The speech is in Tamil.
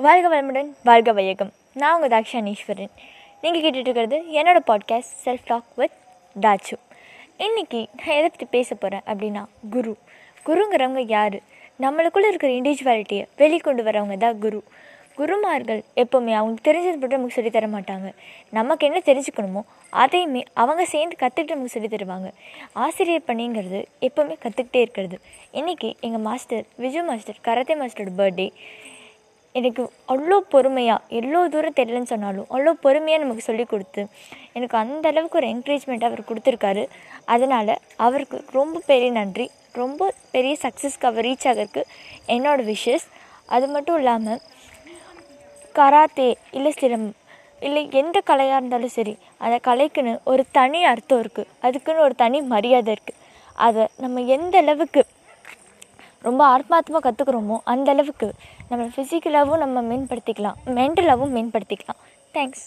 வாழ்க வளமுடன் வாழ்க வையகம். நான் உங்கள் தாக்ஷானீஸ்வரன் நீங்கள் கேட்டுட்டு இருக்கிறது என்னோடய பாட்காஸ்ட் செல்ஃப் டாக் வித் டாச்சு இன்றைக்கி நான் எதை பற்றி பேச போகிறேன் அப்படின்னா குரு. குருங்கிறவங்க யார்? நம்மளுக்குள்ளே இருக்கிற இண்டிவிஜுவாலிட்டியை வெளிக்கொண்டு வரவங்க தான் குரு. குருமார்கள் எப்போவுமே அவங்களுக்கு தெரிஞ்சது மட்டும் நமக்கு சொல்லித் தர மாட்டாங்க. நமக்கு என்ன தெரிஞ்சுக்கணுமோ அதையுமே அவங்க சேர்ந்து கற்றுக்கிட்டு நமக்கு சொல்லி தருவாங்க. ஆசிரியர் பணிங்கிறது எப்போவுமே கற்றுக்கிட்டே இருக்கிறது. இன்றைக்கி எங்கள் மாஸ்டர் விஜய் மாஸ்டர் கராத்தே மாஸ்டரோட பர்த்டே எனக்கு அவ்வளோ பொறுமையாக எவ்வளோ தூரம் தெரியலன்னு சொன்னாலும் அவ்வளோ பொறுமையாக நமக்கு சொல்லி கொடுத்து எனக்கு அந்த அளவுக்கு ஒரு என்கரேஜ்மெண்ட் அவர் கொடுத்துருக்காரு. அதனால் அவருக்கு ரொம்ப பெரிய நன்றி ரொம்ப பெரிய சக்ஸஸ்க்கு அவர் ரீச் ஆகிறதுக்கு என்னோடய விஷஸ் அது மட்டும் இல்லாமல் கராத்தே இல்லை சிலம்பம் இல்லை எந்த கலையாக இருந்தாலும் சரி அந்த கலைக்குன்னு ஒரு தனி அர்த்தம் இருக்குது அதுக்குன்னு ஒரு தனி மரியாதை இருக்குது அதை நம்ம எந்த அளவுக்கு ரொம்ப ஆத்மாத்மா கற்றுக்குறோமோ அந்த அளவுக்கு நம்ம ஃபிசிக்கலாகவும் நம்ம மேம்படுத்திக்கலாம். மென்டலாகவும் மேம்படுத்திக்கலாம். தேங்க்ஸ்